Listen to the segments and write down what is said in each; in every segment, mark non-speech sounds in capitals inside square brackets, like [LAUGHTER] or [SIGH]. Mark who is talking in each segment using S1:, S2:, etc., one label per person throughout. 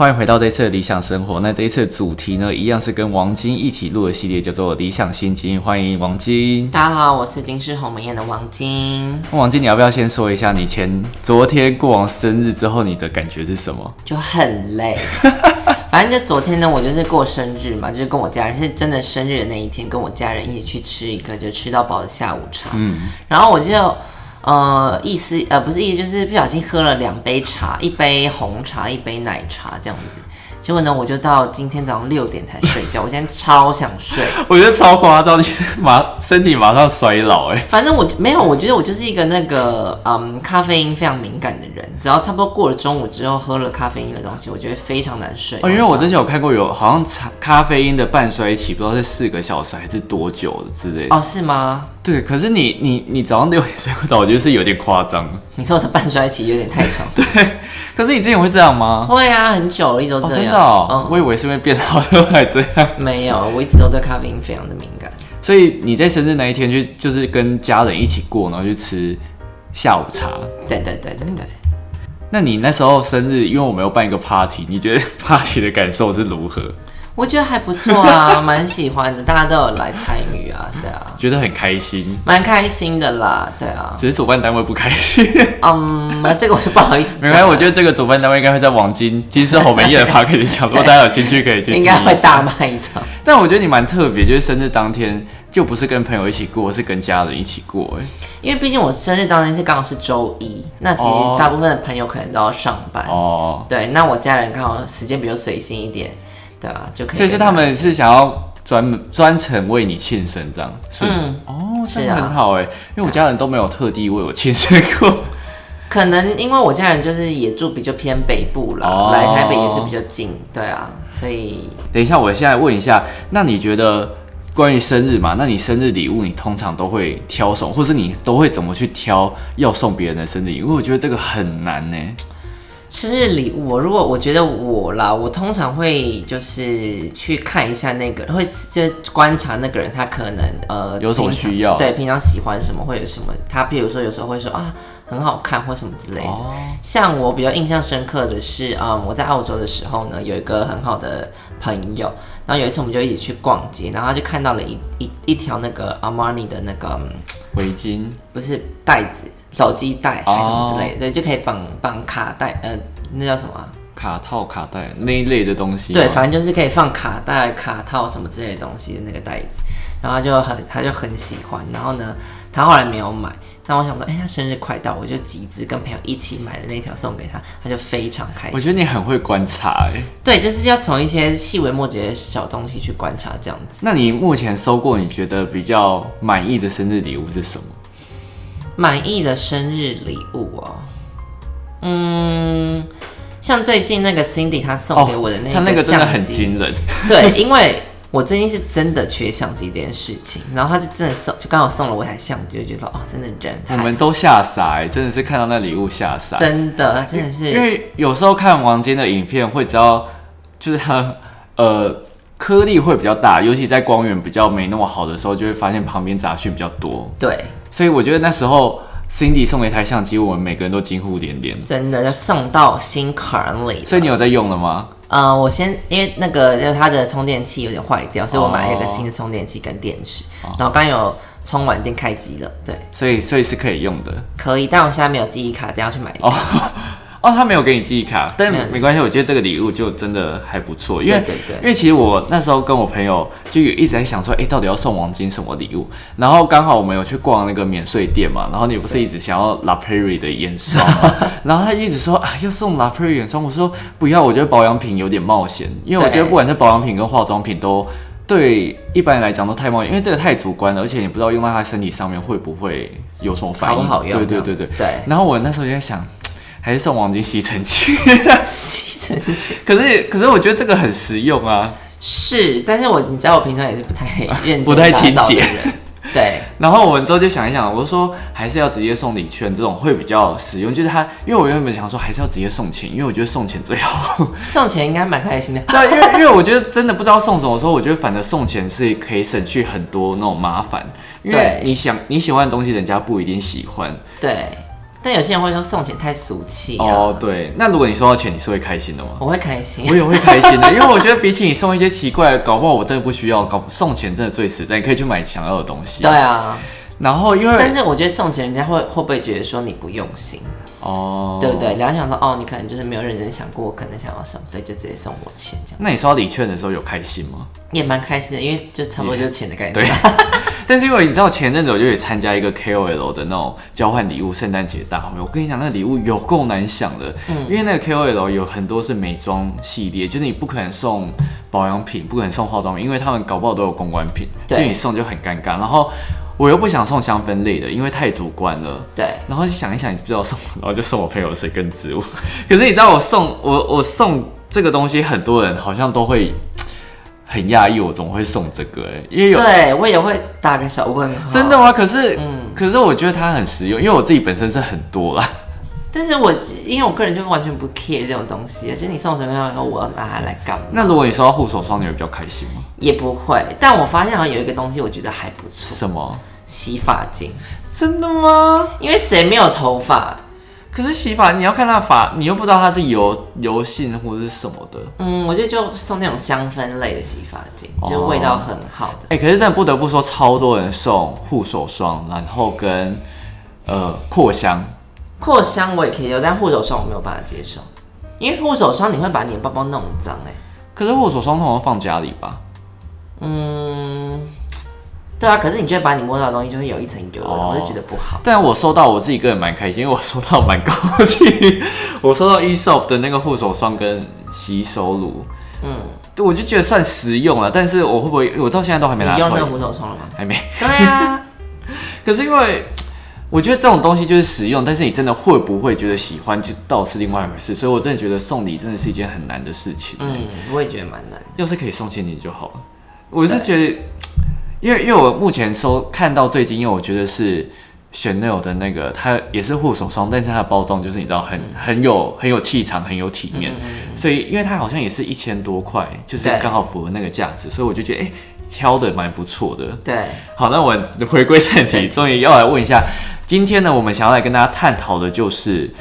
S1: 欢迎回到这次的理想生活。那这一次的主题呢，一样是跟王晶一起录的系列，叫做理想心经。欢迎王晶。
S2: 大家好，我是金氏红门宴的王晶。
S1: 王晶，你要不要先说一下你前昨天过完生日之后，你的感觉是什么？
S2: 就很累。[LAUGHS] 反正就昨天呢，我就是过生日嘛，就是跟我家人是真的生日的那一天，跟我家人一起去吃一个就吃到饱的下午茶。嗯，然后我就。呃，意思呃不是意思，就是不小心喝了两杯茶，一杯红茶，一杯奶茶这样子。结果呢，我就到今天早上六点才睡觉。[LAUGHS] 我现在超想睡，
S1: 我觉得超夸张，你马身体马上衰老哎。
S2: 反正我没有，我觉得我就是一个那个嗯咖啡因非常敏感的人，只要差不多过了中午之后喝了咖啡因的东西，我觉得非常难睡。
S1: 哦，因为我之前有看过有好像茶咖啡因的半衰期，不知道是四个小时还是多久的之类的。
S2: 哦，是吗？
S1: 对，可是你你你早上六点睡不着，我觉得是有点夸张。
S2: 你说的半衰期有点太长。[LAUGHS]
S1: 对，可是你之前会这样吗？
S2: 会啊，很久了，一直都这样。
S1: 真的？嗯，我以为是因为变老了才这样。
S2: 没有，我一直都对咖啡因非常的敏感。
S1: 所以你在生日那一天去就是跟家人一起过，然后去吃下午茶。
S2: 对对对对对。
S1: 那你那时候生日，因为我没有办一个 party，你觉得 [LAUGHS] party 的感受是如何？
S2: 我觉得还不错啊，[LAUGHS] 蛮喜欢的，大家都有来参与啊，对啊，
S1: 觉得很开心，
S2: 蛮开心的啦，对啊，
S1: 只是主办单位不开心，[LAUGHS]
S2: 嗯，这个我是不好意思，
S1: 没关系，我觉得这个主办单位应该会在王金金丝猴门夜的 [LAUGHS] party 里讲，如果大家有兴趣可以去，
S2: 应该会大卖一场。
S1: 但我觉得你蛮特别，就是生日当天就不是跟朋友一起过，是跟家人一起过，哎，
S2: 因为毕竟我生日当天是刚好是周一，那其实大部分的朋友可能都要上班，哦，对，那我家人刚好时间比较随心一点。对啊，就可以。
S1: 所以是他们是想要专门专程为你庆生这样，嗯，哦，这样很好哎，因为我家人都没有特地为我庆生过。[LAUGHS]
S2: 可能因为我家人就是也住比较偏北部了，来台北也是比较近，对啊，所以
S1: 等一下，我现在问一下，那你觉得关于生日嘛？那你生日礼物你通常都会挑什么，或者你都会怎么去挑要送别人的生日礼物？我觉得这个很难呢。
S2: 生日礼物，如果我觉得我啦，我通常会就是去看一下那个，会就观察那个人，他可能呃
S1: 有什么需要，
S2: 对，平常喜欢什么会有什么，他比如说有时候会说啊很好看或什么之类的。像我比较印象深刻的是啊，我在澳洲的时候呢，有一个很好的朋友，然后有一次我们就一起去逛街，然后他就看到了一一一条那个 Armani 的那个
S1: 围巾，
S2: 不是袋子。手机袋还是什么之类的，对，就可以绑绑卡带，呃，那叫什么？
S1: 卡套、卡带那一类的东西。
S2: 对，反正就是可以放卡带、卡套什么之类的东西的那个袋子。然后他就很，他就很喜欢。然后呢，他后来没有买。那我想说，哎，他生日快到，我就集资跟朋友一起买了那条送给他，他就非常开心。
S1: 我觉得你很会观察，哎。
S2: 对，就是要从一些细微末节的小东西去观察这样子。
S1: 那你目前收过你觉得比较满意的生日礼物是什么？
S2: 满意的生日礼物哦，嗯，像最近那个 Cindy 她送给我的那个，他
S1: 那个真的很惊人。
S2: 对，因为我最近是真的缺相机这件事情，然后他就真的送，就刚好送了我一台相机，就觉得哦，真的人，
S1: 我们都吓傻，真的是看到那礼物吓傻，
S2: 真的，真的是。
S1: 因为有时候看王晶的影片会知道，就是他呃颗粒会比较大，尤其在光源比较没那么好的时候，就会发现旁边杂讯比较多。
S2: 对。
S1: 所以我觉得那时候 Cindy 送了一台相机，我们每个人都惊呼连连。
S2: 真的要送到心坎里。
S1: 所以你有在用了吗？
S2: 呃，我先因为那个就是它的充电器有点坏掉，所以我买了一个新的充电器跟电池。然后刚有充完电开机了，对。
S1: 所以所以是可以用的。
S2: 可以，但我现在没有记忆卡，等下去买。哦。
S1: 哦，他没有给你记忆卡，但没关系，我觉得这个礼物就真的还不错，因为因为其实我那时候跟我朋友就有一直在想说，哎，到底要送王晶什么礼物？然后刚好我们有去逛那个免税店嘛，然后你不是一直想要 La Prairie 的眼霜，[LAUGHS] 然后他一直说啊，要送 La Prairie 眼霜，我说不要，我觉得保养品有点冒险，因为我觉得不管是保养品跟化妆品都对一般人来讲都太冒险，因为这个太主观了，而且你不知道用在他身体上面会不会有什么反应，
S2: 好用，
S1: 对对对对。
S2: 对。
S1: 然后我那时候就在想。还是送王晶吸尘器，
S2: 吸尘器。
S1: 可是，可是我觉得这个很实用啊。
S2: 是，但是我你知道我平常也是不太认
S1: 不太清洁
S2: 人。对。
S1: 然后我们之后就想一想，我说还是要直接送礼券，这种会比较实用。就是他，因为我原本想说还是要直接送钱，因为我觉得送钱最好。
S2: 送钱应该蛮开心的。
S1: 对，因为因为我觉得真的不知道送什么，时候我觉得反正送钱是可以省去很多那种麻烦。因为你想你喜欢的东西，人家不一定喜欢。
S2: 对。但有些人会说送钱太俗气啊。
S1: 哦，对，那如果你收到钱，你是会开心的吗？
S2: 我会开心
S1: 我。也会开心的，因为我觉得比起你送一些奇怪的，搞不好我真的不需要，搞送钱真的最实在，你可以去买想要的东西。
S2: 对啊，
S1: 然后因为
S2: 但是我觉得送钱，人家会会不会觉得说你不用心，
S1: 哦，
S2: 对不对？然后想说哦，你可能就是没有认真想过我可能想要什么，所以就直接送我钱这样，
S1: 那你收到礼券的时候有开心吗？
S2: 也蛮开心的，因为就差不多就是钱的概念。
S1: 对，[LAUGHS] 但是因为你知道前阵子我就也参加一个 KOL 的那种交换礼物圣诞节大会，我跟你讲那个礼物有够难想的，
S2: 嗯
S1: 因为那个 KOL 有很多是美妆系列，就是你不可能送保养品，不可能送化妆品，因为他们搞不好都有公关品，
S2: 对
S1: 所以你送就很尴尬。然后我又不想送香氛类的，因为太主观了。
S2: 对
S1: 然后就想一想，你不知道送，然后就送我朋友的水跟植物。[LAUGHS] 可是你知道我送我我送这个东西，很多人好像都会 [TSK] 很讶异，我怎么会送这个、欸？因为有
S2: 对，我也会打个小问号。
S1: 真的吗？可是，
S2: 嗯
S1: 可是我觉得它很实用，因为我自己本身是很多啦。
S2: 但是我因为我个人就完全不 care 这种东西，就是你送什么东西，我要拿它来干嘛？
S1: 那如果你收到护手霜，你会比较开心吗？
S2: 也不会。但我发现好像有一个东西，我觉得还不错，
S1: 什么？
S2: 洗发精。
S1: 真的吗？
S2: 因为谁没有头发？
S1: 可是洗发你要看它的发，你又不知道它是油油性或者是什么的。
S2: 嗯，我觉得就送那种香氛类的洗发精，就味道很好的。
S1: 哎、可是真的不得不说，超多人送护手霜，然后跟呃扩香。
S2: 扩香我也可以有，但护手霜我没有办法接受，因为护手霜你会把你的包包弄脏哎。
S1: 可是护手霜通常放家里吧？
S2: 嗯，对啊，可是你就会把你摸到的东西就会有一层油我就觉得不好。
S1: 但我收到我自己个人蛮开心，因为我收到蛮高级，我收到 Esoft 的那个护手霜跟洗手乳，
S2: 嗯，
S1: 对我就觉得算实用了。但是我会不会，我到现在都还没拿出来
S2: 你用那个，护手霜了吗？
S1: 还没。
S2: 对啊，[LAUGHS]
S1: 可是因为我觉得这种东西就是实用，但是你真的会不会觉得喜欢，就倒是另外一回事。所以我真的觉得送礼真的是一件很难的事情。
S2: 嗯，我也觉得蛮难的。
S1: 要是可以送现金就好了。我是觉得，因为因为我目前收看到最近，因为，我觉得是 Chanel 的那个，它也是护手霜，但是它的包装就是你知道很很有很有气场，很有体面。所以因为它好像也是一千多块，就是刚好符合那个价值，所以我就觉得哎、挑的蛮不错的。
S2: 对，
S1: 好，那我回归，正题终于要来问一下，今天呢，我们想要来跟大家探讨的就是，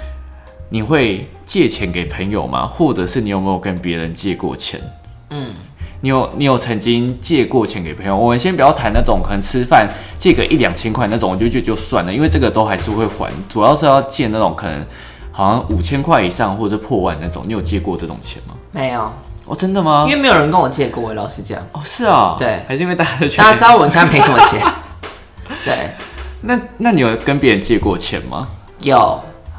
S1: 你会借钱给朋友吗？或者是你有没有跟别人借过钱？
S2: 嗯，
S1: 你有你有曾经借过钱给朋友？我们先不要谈那种可能吃饭借个一两千块那种，我就觉得就算了，因为这个都还是会还，主要是要借那种可能好像五千块以上或者破万那种。你有借过这种钱吗？
S2: 没有，
S1: 哦，真的吗
S2: 因？为没有人跟我借过，老实讲，
S1: 哦，是啊，
S2: 对
S1: 还是因为大家
S2: 大家知道我应该没什么钱。对，
S1: 那那你有跟别人借过钱吗？
S2: 有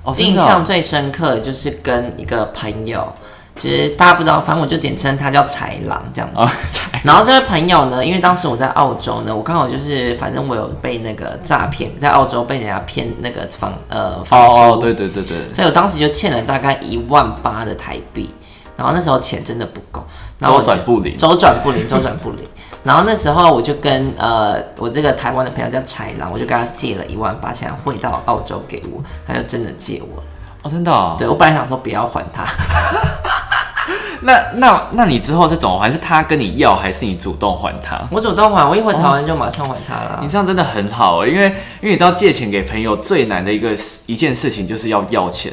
S1: 哦，
S2: 印象最深刻的就是跟一个朋友，就是大家不知道，反正我就简称他叫豺狼这样子。
S1: 啊，[LAUGHS]
S2: 然后这位朋友呢，因为当时我在澳洲呢，我刚好就是反正我有被那个诈骗，在澳洲被人家骗那个房呃房租，
S1: 哦哦，对对对对，
S2: 所以我当时就欠了大概一万八的台币，然后那时候钱真的不够，然后我
S1: 周转不灵。
S2: 周转不灵，周转不灵。然后那时候我就跟呃我这个台湾的朋友叫豺狼，我就跟他借了一万八，现在汇到澳洲给我，他就真的借我了。
S1: 哦，真的、哦。
S2: 对我本来想说不要还他，[LAUGHS]
S1: 那那那你之后是怎么还？是他跟你要，还是你主动还他？
S2: 我主动还，我一回台湾就马上还他了。
S1: 你这样真的很好欸，因为因为你知道借钱给朋友最难的一个一件事情就是要要钱，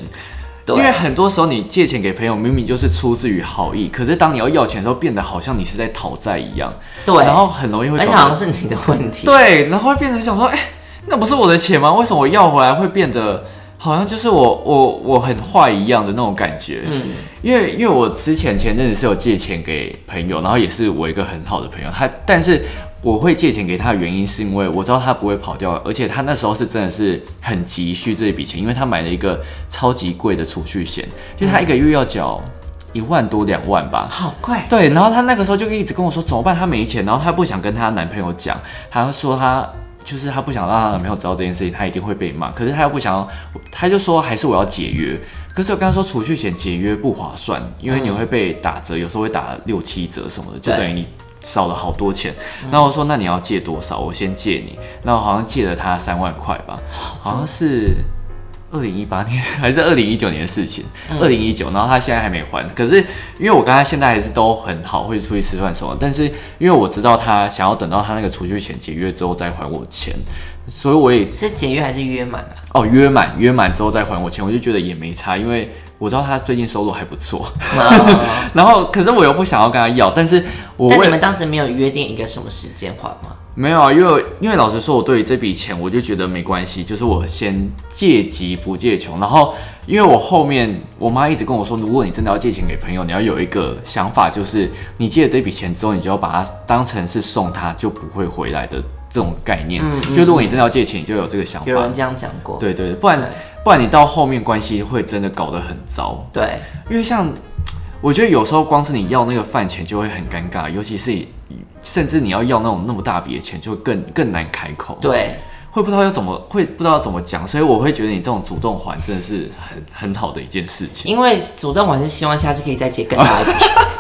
S1: 因为，很多时候你借钱给朋友明明就是出自于好意，可是当你要要钱的时候，变得好像你是在讨债一样，
S2: 对，
S1: 然后很容易会
S2: 而且好像是你的问题。[LAUGHS]
S1: 对，然后会变成想说，哎、那不是我的钱吗？为什么我要回来会变得好像就是我我我很坏一样的那种感觉？
S2: 嗯，
S1: 因为因为我之前前阵子是有借钱给朋友，然后也是我一个很好的朋友，他但是我会借钱给他的原因是因为我知道他不会跑掉，而且他那时候是真的是很急需这笔钱，因为他买了一个超级贵的储蓄险，就是他一个月要缴一万多两万吧。
S2: 好贵。
S1: 对，然后她那个时候就一直跟我说怎么办，她没钱，然后她不想跟她男朋友讲，她说她就是她不想让她男朋友知道这件事情，她一定会被骂。可是她又不想要，她就说还是我要解约。可是我跟她说储蓄险解约不划算，因为你会被打折，有时候会打六七折什么的，就等于你。少了好多钱，然后我说那你要借多少？我先借你，那我好像借了他三万块吧，好像是二零一八年 [LAUGHS] 还是二零一九年的事情，二零一九，然后他现在还没还。可是因为我跟他现在还是都很好，会出去吃饭什么。但是因为我知道他想要等到他那个储蓄险解约之后再还我钱，所以我也
S2: 是解约还是约满啊？
S1: 哦，约满约满之后再还我钱，我就觉得也没差，因为我知道他最近收入还不错。[LAUGHS] 然后可是我又不想要跟他要，但是我
S2: 但你们当时没有约定一个什么时间还吗？
S1: 没有啊，因为因为老实说，我对于这笔钱，我就觉得没关系，就是我先借急不借穷。然后，因为我后面我妈一直跟我说，如果你真的要借钱给朋友，你要有一个想法，就是你借了这笔钱之后，你就要把它当成是送他，就不会回来的这种概念。就如果你真的要借钱，你就有这个想法。
S2: 有人这样讲过。
S1: 对对，不然不然你到后面关系会真的搞得很糟。
S2: 对，
S1: 因为像我觉得有时候光是你要那个饭钱就会很尴尬，尤其是。甚至你要要那种那么大笔的钱，就更更难开口。
S2: 对，
S1: 会不知道要怎么，会不知道怎么讲，所以我会觉得你这种主动还真的是很很好的一件事情。
S2: 因为主动还是希望下次可以再借更大一笔，[LAUGHS]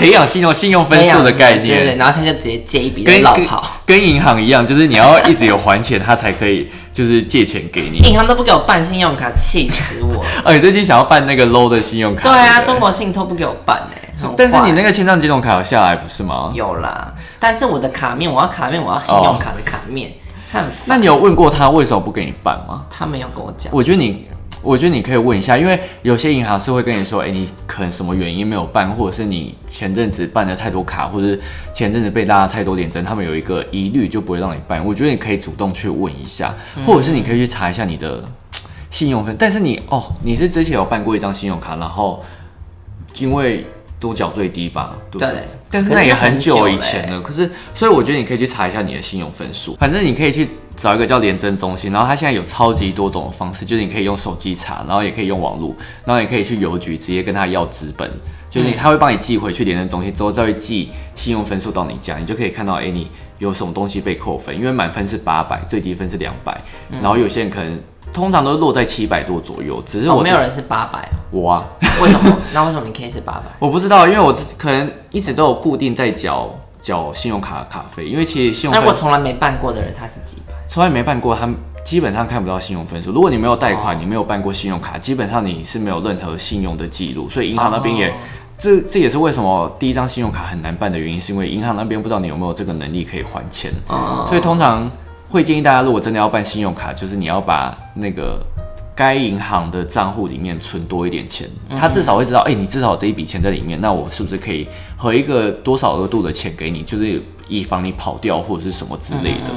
S1: 培养信用信用分数的概念。
S2: 对对，然后他就直接借一笔跟老跑，
S1: 跟银行一样，就是你要一直有还钱，他才可以就是借钱给你。
S2: 银行都不给我办信用卡，气死我！[LAUGHS]
S1: 哦，你最近想要办那个 low 的信用卡？
S2: 对啊，中国信托不给我办哎。
S1: 但是你那个千账金融卡有下来不是吗？
S2: 有啦，但是我的卡面，我要卡面，我要信用卡的卡面，很
S1: 那你有问过他为什么不给你办吗？
S2: 他没有跟我讲。
S1: 我觉得你，我觉得你可以问一下，因为有些银行是会跟你说，哎，你可能什么原因没有办，或者是你前阵子办了太多卡，或者是前阵子被拉了太多点针，他们有一个疑虑就不会让你办。我觉得你可以主动去问一下，或者是你可以去查一下你的信用分。但是你哦，你是之前有办过一张信用卡，然后因为。多缴最低吧，对不对？但是那也很久以前了。可是，所以我觉得你可以去查一下你的信用分数。反正你可以去找一个叫廉政中心，然后它现在有超级多种的方式，就是你可以用手机查，然后也可以用网络，然后也可以去邮局直接跟他要纸本，就是你他会帮你寄回去廉政中心之后，再会寄信用分数到你家，你就可以看到，哎，你有什么东西被扣分？因为满分是八百，最低分是两百，然后有些人可能。通常都落在七百多左右，只是我
S2: 没有人是八百啊
S1: 我啊？
S2: 为什么？[LAUGHS] 那为什么你可以是八百？
S1: 我不知道，因为我可能一直都有固定在缴缴信用卡的卡费，因为其实信用。
S2: 那我从来没办过的人，他是几百？
S1: 从来没办过，他基本上看不到信用分数。如果你没有贷款，你没有办过信用卡，基本上你是没有任何信用的记录，所以银行那边也这这也是为什么第一张信用卡很难办的原因，是因为银行那边不知道你有没有这个能力可以还钱。所以通常会建议大家，如果真的要办信用卡，就是你要把那个。该银行的账户里面存多一点钱，他至少会知道，哎，你至少这一笔钱在里面，那我是不是可以和一个多少额度的钱给你，就是以防你跑掉或者是什么之类的。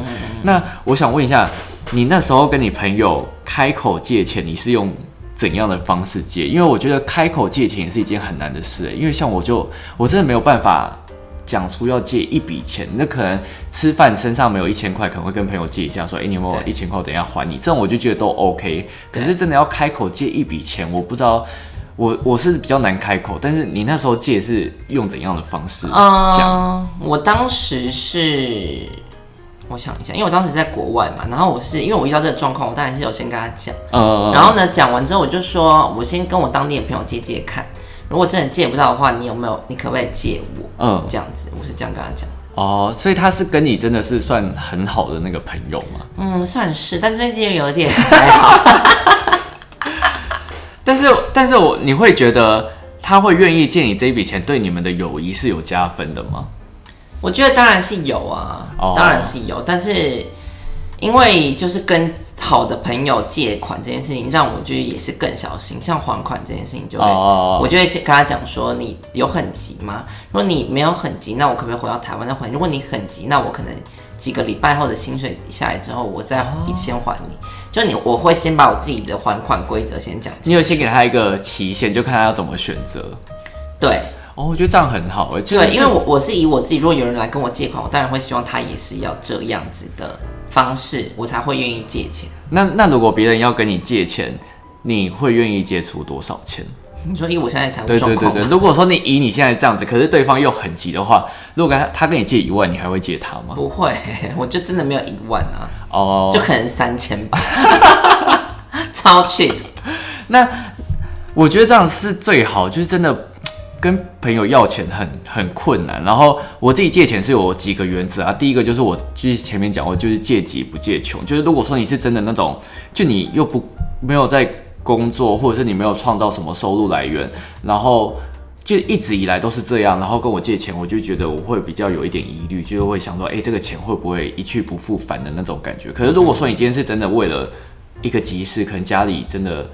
S1: 那我想问一下，你那时候跟你朋友开口借钱，你是用怎样的方式借？因为我觉得开口借钱也是一件很难的事，因为像我就我真的没有办法。讲出要借一笔钱，那可能吃饭身上没有一千块，可能会跟朋友借一下，说：“哎，你有没有一千块？等一下还你。”这种我就觉得都 OK。可是真的要开口借一笔钱，我不知道，我我是比较难开口。但是你那时候借是用怎样的方式讲？
S2: 我当时是，我想一下，因为我当时在国外嘛，然后我是因为我遇到这个状况，我当然是有先跟他讲。嗯。然后呢，讲完之后我就说，我先跟我当地的朋友借借看。如果真的借不到的话，你有没有？你可不可以借我？嗯，这样子，我是这样跟他讲。
S1: 哦，所以他是跟你真的是算很好的那个朋友吗？
S2: 嗯，算是，但最近有点还好。[LAUGHS]
S1: 但是，但是我你会觉得他会愿意借你这一笔钱，对你们的友谊是有加分的吗？
S2: 我觉得当然是有啊，当然是有，但是因为就是跟。好的朋友借款这件事情，让我就也是更小心。像还款这件事情，就会我就会先跟他讲说：你有很急吗？如果你没有很急，那我可不可以回到台湾再还？如果你很急，那我可能几个礼拜后的薪水下来之后，我再先还你。就你，我会先把我自己的还款规则先讲。
S1: 你有先给他一个期限，就看他要怎么选择。
S2: 对，
S1: 哦，我觉得这样很好哎。
S2: 对，因为我我是以我自己，如果有人来跟我借款，我当然会希望他也是要这样子的。方式我才会愿意借钱。
S1: 那那如果别人要跟你借钱，你会愿意借出多少钱？
S2: 你说以我现在财务状况，
S1: 对对对对。如果说你以你现在这样子，可是对方又很急的话，如果跟他他跟你借一万，你还会借他吗？
S2: 不会，我就真的没有一万啊。哦，就可能三千吧，[LAUGHS] 超 cheap。
S1: 那我觉得这样是最好，就是真的。跟朋友要钱很很困难。然后我自己借钱是有几个原则啊，第一个就是我就是前面讲过，就是借急不借穷。就是如果说你是真的那种，就你又不没有在工作，或者是你没有创造什么收入来源，然后。就一直以来都是这样，然后跟我借钱，我就觉得我会比较有一点疑虑，就会想说，哎，这个钱会不会一去不复返的那种感觉？可是如果说你今天是真的为了一个急事，可能家里真的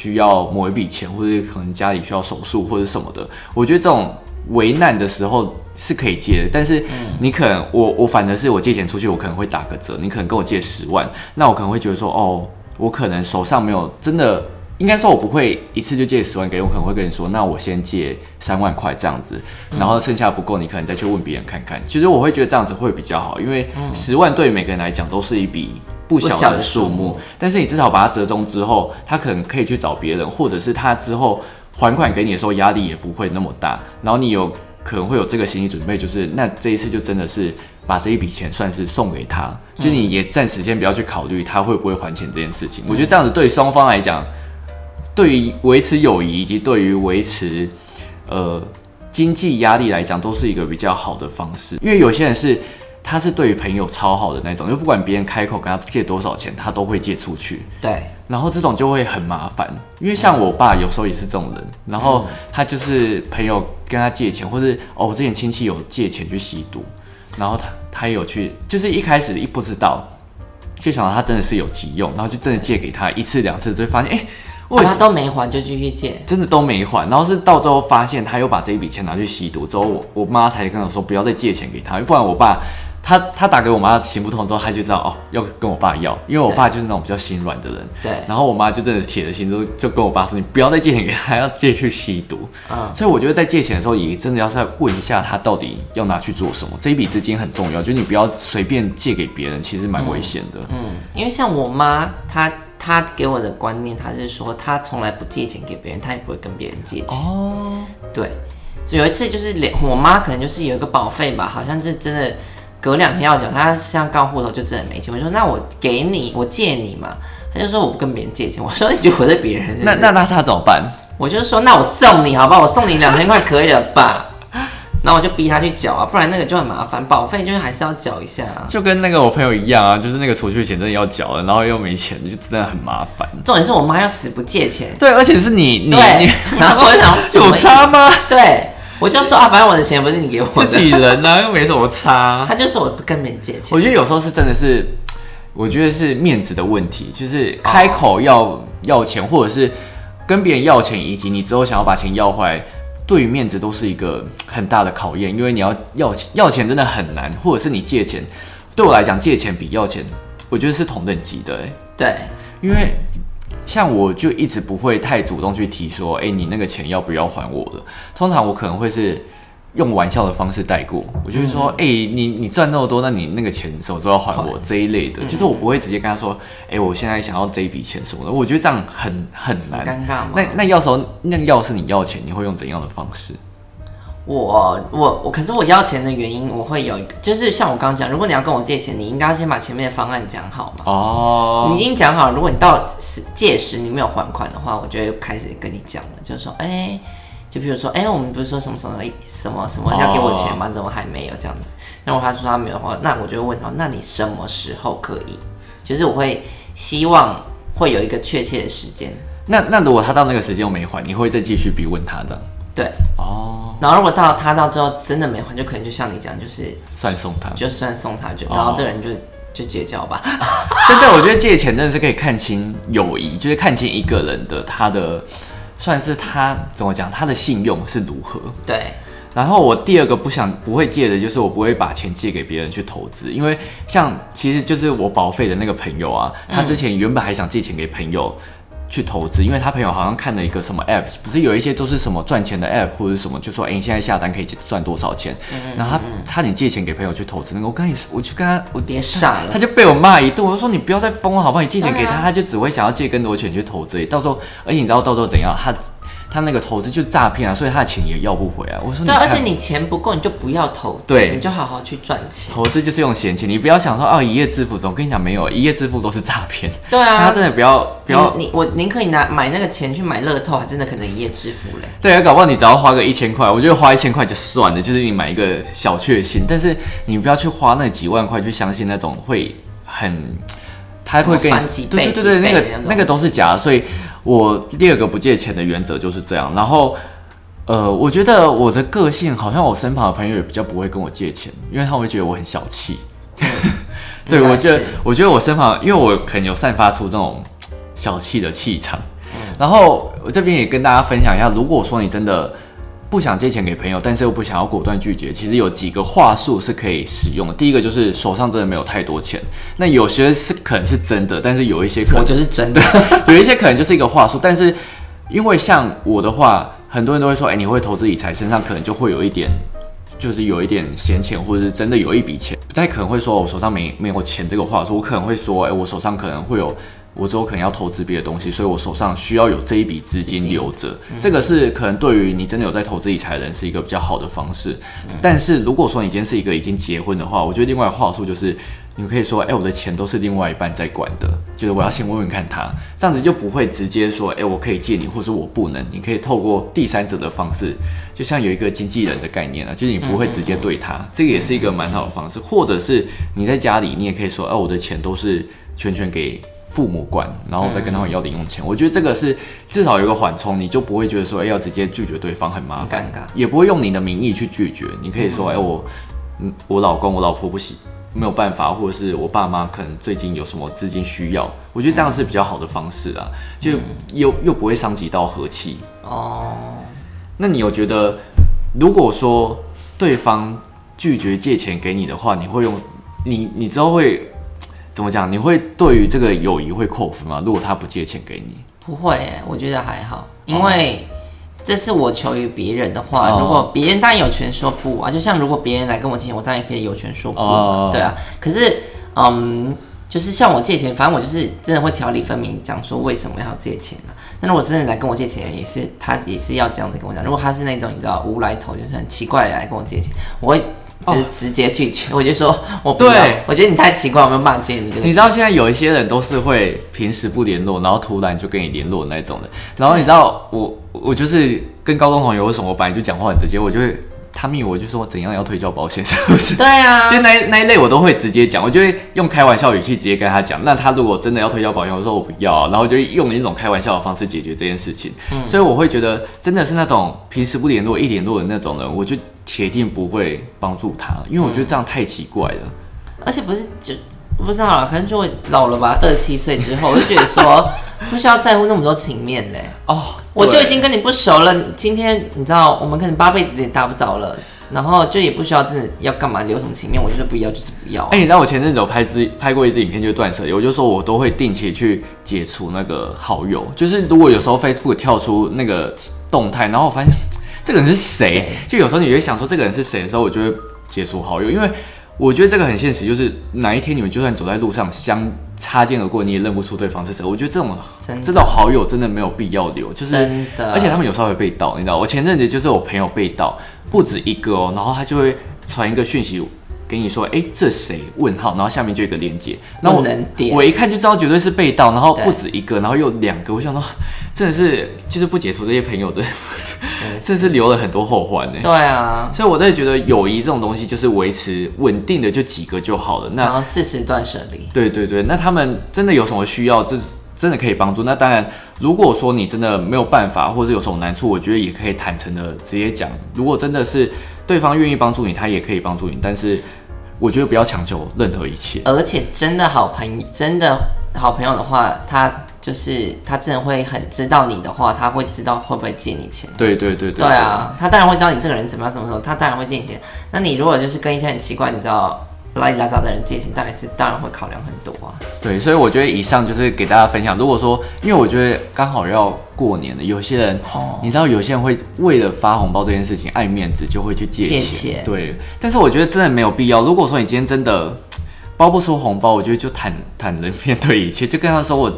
S1: 需要某一笔钱，或者可能家里需要手术或者什么的，我觉得这种为难的时候是可以借的。但是你可能我我反正是我借钱出去，我可能会打个折。你可能跟我借十万，那我可能会觉得说，哦，我可能手上没有真的。应该说，我不会一次就借十万给我，可能会跟你说，那我先借三万块这样子，然后剩下不够，你可能再去问别人看看。其实我会觉得这样子会比较好，因为十万对于每个人来讲都是一笔不小的数目，但是你至少把它折中之后，他可能可以去找别人，或者是他之后还款给你的时候压力也不会那么大，然后你有可能会有这个心理准备，就是那这一次就真的是把这一笔钱算是送给他，就你也暂时先不要去考虑他会不会还钱这件事情。我觉得这样子对双方来讲。对于维持友谊以及对于维持呃经济压力来讲，都是一个比较好的方式。因为有些人是他是对于朋友超好的那种，就不管别人开口跟他借多少钱，他都会借出去。
S2: 对，
S1: 然后这种就会很麻烦。因为像我爸有时候也是这种人，然后他就是朋友跟他借钱，或是哦，我之前亲戚有借钱去吸毒，然后他他也有去，就是一开始一不知道，就想到他真的是有急用，然后就真的借给他一次两次，就会发现哎。
S2: 他都没还就继续借，
S1: 真的都没还，然后是到最后发现他又把这一笔钱拿去吸毒，之后我我妈才跟我说不要再借钱给他，不然我爸他他打给我妈行不通之后，他就知道哦要跟我爸要，因为我爸就是那种比较心软的人，
S2: 对，
S1: 然后我妈就真的铁了心，就就跟我爸说你不要再借钱给他，要借去吸毒，嗯，所以我觉得在借钱的时候也真的要再问一下他到底要拿去做什么，这一笔资金很重要，就是你不要随便借给别人，其实蛮危险的，
S2: 嗯，因为像我妈她。他给我的观念，他是说他从来不借钱给别人，他也不会跟别人借钱。哦，对，所以有一次就是连我妈可能就是有一个保费吧，好像就真的隔两天要缴，他像刚户头就真的没钱。我说那我给你，我借你嘛。他就说我不跟别人借钱。我说你觉得我是别人？
S1: 那那那他怎么办？
S2: 我就说那我送你好不好？我送你两千块可以了吧？然后我就逼他去缴啊，不然那个就很麻烦，保费就是还是要缴一下。
S1: 就跟那个我朋友一样啊，就是那个储蓄险真的要缴了，然后又没钱，就真的很麻烦。
S2: 重点是我妈要死不借钱。
S1: 对，而且是你你，
S2: 然后我就想 [LAUGHS]
S1: 有差吗？
S2: 对，我就说啊，反正我的钱不是你给我，
S1: 自己人呢又没什么差。
S2: 他就说我不跟别人借钱。
S1: 我觉得有时候是真的是，我觉得是面子的问题，就是开口要要钱，或者是跟别人要钱，以及你之后想要把钱要回来。对于面子都是一个很大的考验，因为你要要钱，要钱真的很难，或者是你借钱，对我来讲借钱比要钱，我觉得是同等级的。
S2: 对，
S1: 因为像我就一直不会太主动去提说，哎，你那个钱要不要还我的？通常我可能会是。用玩笑的方式带过，我就会说，哎，你你赚那么多，那你那个钱什么时候要还我？这一类的，其实我不会直接跟他说，哎，我现在想要这一笔钱什么的，我觉得这样很很难。
S2: 尴尬吗？
S1: 那那要时候那要是你要钱，你会用怎样的方式？
S2: 我我我，可是我要钱的原因，我会有一个，就是像我刚刚讲，如果你要跟我借钱，你应该先把前面的方案讲好嘛。哦。你已经讲好，如果你到时届时你没有还款的话，我就会开始跟你讲了，就是说，哎。就比如说，哎，我们不是说什么什么什么什么要给我钱吗？怎么还没有这样子？那如果他说他没有的话，那我就问他，那你什么时候可以？就是我会希望会有一个确切的时间。
S1: 那那如果他到那个时间我没还，你会再继续逼问他的？
S2: 对，哦。然后如果到他到最后真的没还，就可能就像你讲，就是
S1: 算送他，
S2: 就算送他，就然后这人就就结交吧。
S1: 真的，我觉得借钱真的是可以看清友谊，就是看清一个人的他的。算是他怎么讲，他的信用是如何？
S2: 对。
S1: 然后我第二个不想不会借的就是我不会把钱借给别人去投资，因为像其实就是我保费的那个朋友啊，他之前原本还想借钱给朋友。去投资，因为他朋友好像看了一个什么 app，不是有一些都是什么赚钱的 app 或者什么，就说哎，你现在下单可以赚多少钱？然后他差点借钱给朋友去投资那个，我刚也我就跟他我
S2: 别傻了，
S1: 他就被我骂一顿，我就说你不要再疯了，好不好？你借钱给他，他就只会想要借更多钱去投资，到时候而且你知道到时候怎样？他他那个投资就是诈骗啊，所以他的钱也要不回来。我说
S2: 对而且你钱不够，你就不要投资，
S1: 对
S2: 你就好好去赚钱。
S1: 投资就是用闲钱，你不要想说啊一夜致富，我跟你讲没有，一夜致富都是诈骗。
S2: 对
S1: 大家
S2: 啊，
S1: 真的不要不要
S2: 你你我宁可以拿买那个钱去买乐透，还真的可能一夜致富嘞。
S1: 对啊，搞不好你只要花个一千块，我觉得花一千块就算了，就是你买一个小确幸。但是你不要去花那几万块去相信那种会很，他会跟你
S2: 翻几倍
S1: 对对对对，那个
S2: 那
S1: 个都是假的。所以我第二个不借钱的原则就是这样。然后呃，我觉得我的个性好像我身旁的朋友也比较不会跟我借钱，因为他们会觉得我很小气。[LAUGHS] 对，我觉得，我觉得我身旁，因为我可能有散发出这种小气的气场。然后我这边也跟大家分享一下，如果说你真的不想借钱给朋友，但是又不想要果断拒绝，其实有几个话术是可以使用的。第一个就是手上真的没有太多钱，那有些是可能是真的，但是有一些可能
S2: 我就是真的，[LAUGHS]
S1: 有一些可能就是一个话术，但是因为像我的话，很多人都会说，哎、你会投资理财，身上可能就会有一点，就是有一点闲钱，或者是真的有一笔钱，不太可能会说我手上没没有钱这个话术，我可能会说，哎、我手上可能会有。我之后可能要投资别的东西，所以我手上需要有这一笔资金留着。这个是可能对于你真的有在投资理财的人是一个比较好的方式。但是如果说你今天是一个已经结婚的话，我觉得另外的话术就是，你可以说，哎、我的钱都是另外一半在管的，就是我要先问问看他，这样子就不会直接说，哎、我可以借你，或是我不能。你可以透过第三者的方式，就像有一个经纪人的概念啊，就是你不会直接对他，这个也是一个蛮好的方式。或者是你在家里，你也可以说，哎、我的钱都是全权给。父母管，然后再跟他们要零用钱，我觉得这个是至少有一个缓冲，你就不会觉得说，哎、要直接拒绝对方很麻烦，
S2: 尴尬。
S1: 也不会用你的名义去拒绝。你可以说，哎、我，嗯，我老公、我老婆不行，没有办法，或者是我爸妈可能最近有什么资金需要，我觉得这样是比较好的方式啊，就又又不会伤及到和气。
S2: 哦，
S1: 那你有觉得，如果说对方拒绝借钱给你的话，你会用你你之后会怎么讲？你会对于这个友谊会扣分吗？如果他不借钱给你，
S2: 不会耶，我觉得还好，因为这是我求于别人的话，
S1: 哦
S2: 如果别人当然有权说不啊，就像如果别人来跟我借钱，我当然也可以有权说不，
S1: 哦
S2: 对啊。可是，嗯，就是像我借钱，反正我就是真的会条理分明讲说为什么要借钱啊。那如果真的来跟我借钱，也是他也是要这样子跟我讲。如果他是那种你知道无来头，就是很奇怪的来跟我借钱，我会。就是直接拒绝，我就说我不要
S1: 对，
S2: 我觉得你太奇怪，我没有办法借你这个。
S1: 你知道现在有一些人都是会平时不联络，然后突然就跟你联络的那种的。然后你知道我我就是跟高中同学为什么我本来就讲话很直接，我就会他密我就说怎样要推销保险是不是？
S2: 对啊，
S1: 就那那一类我都会直接讲，我就会用开玩笑语气直接跟他讲。那他如果真的要推销保险，我说我不要啊，然后就用一种开玩笑的方式解决这件事情。所以我会觉得真的是那种平时不联络一联络的那种人，我就铁定不会帮助他，因为我觉得这样太奇怪了。
S2: 而且不是就不知道了，可能就会老了吧，二十七岁之后，我就觉得说不需要在乎那么多情面嘞。
S1: 哦，
S2: 我就已经跟你不熟了，今天你知道我们可能八辈子也搭不着了，然后就也不需要真的要干嘛留什么情面，我觉得不要就是不要。
S1: 哎、你知道我前阵子有拍支拍过一支影片，就是断舍离，我就说我都会定期去解除那个好友，就是如果有时候 Facebook 跳出那个动态，然后我发现这个人是谁？
S2: 谁，
S1: 就有时候你会想说这个人是谁的时候，我就会解除好友，因为我觉得这个很现实，就是哪一天你们就算走在路上相擦肩而过，你也认不出对方是谁。我觉得这种这种好友真的没有必要留，就是
S2: 真的。
S1: 而且他们有时候会被盗，你知道，我前阵子就是我朋友被盗，不止一个哦，然后他就会传一个讯息给你说，哎、这谁？问号，然后下面就有一个链接，那我
S2: 能点
S1: 我一看就知道绝对是被盗，然后不止一个，然后又两个，我想说，真的是就是不解除这些朋友，真的
S2: 真的
S1: 是留了很多后患呢。
S2: 对啊，
S1: 所以我真的觉得友谊这种东西就是维持稳定的，就几个就好了。那
S2: 然后适时断舍离。
S1: 对对对，那他们真的有什么需要，这真的可以帮助。那当然，如果说你真的没有办法，或者有什么难处，我觉得也可以坦诚的直接讲。如果真的是对方愿意帮助你，他也可以帮助你，但是我觉得不要强求任何一切。
S2: 而且真的好朋友，真的好朋友的话，他就是他真的会很知道你的话，他会知道会不会借你钱。
S1: 对对对对
S2: 对啊，他当然会知道你这个人怎么样，什么时候，他当然会借你钱。那你如果就是跟一些很奇怪，你知道拉里拉扎的人借钱，当然是当然会考量很多啊。
S1: 对，所以我觉得以上就是给大家分享。如果说，因为我觉得刚好要过年了，有些人，
S2: 哦
S1: 你知道，有些人会为了发红包这件事情爱面子，就会去借
S2: 借。
S1: 钱对，但是我觉得真的没有必要。如果说你今天真的包不出红包，我觉得就坦坦然面对一切，就跟他说我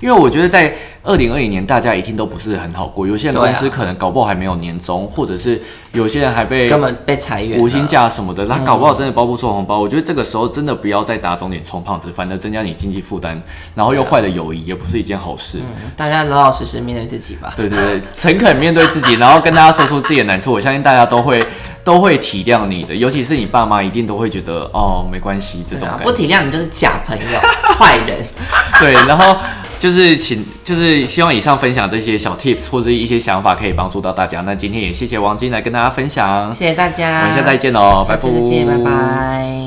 S1: 因为我觉得在二零二零年，大家一定都不是很好过。有些人公司可能搞不好还没有年终，或者是有些人还被
S2: 根本被裁员了，
S1: 无薪假什么的，他搞不好真的包不出红包。我觉得这个时候真的不要再打肿脸充胖子，反而增加你经济负担，然后又坏了友谊，也不是一件好事。
S2: 大家老老实实面对自己吧。
S1: 对对对，诚恳面对自己，然后跟大家说出自己的难处，我相信大家都会都会体谅你的，尤其是你爸妈一定都会觉得哦没关系这种。
S2: 不体谅你就是假朋友、坏人。[LAUGHS]
S1: 对，然后就是请就是希望以上分享这些小 tips 或者一些想法可以帮助到大家。那今天也谢谢王晶来跟大家分享，
S2: 谢谢大家，
S1: 我们下次再见喽，拜
S2: 下次再见，拜拜。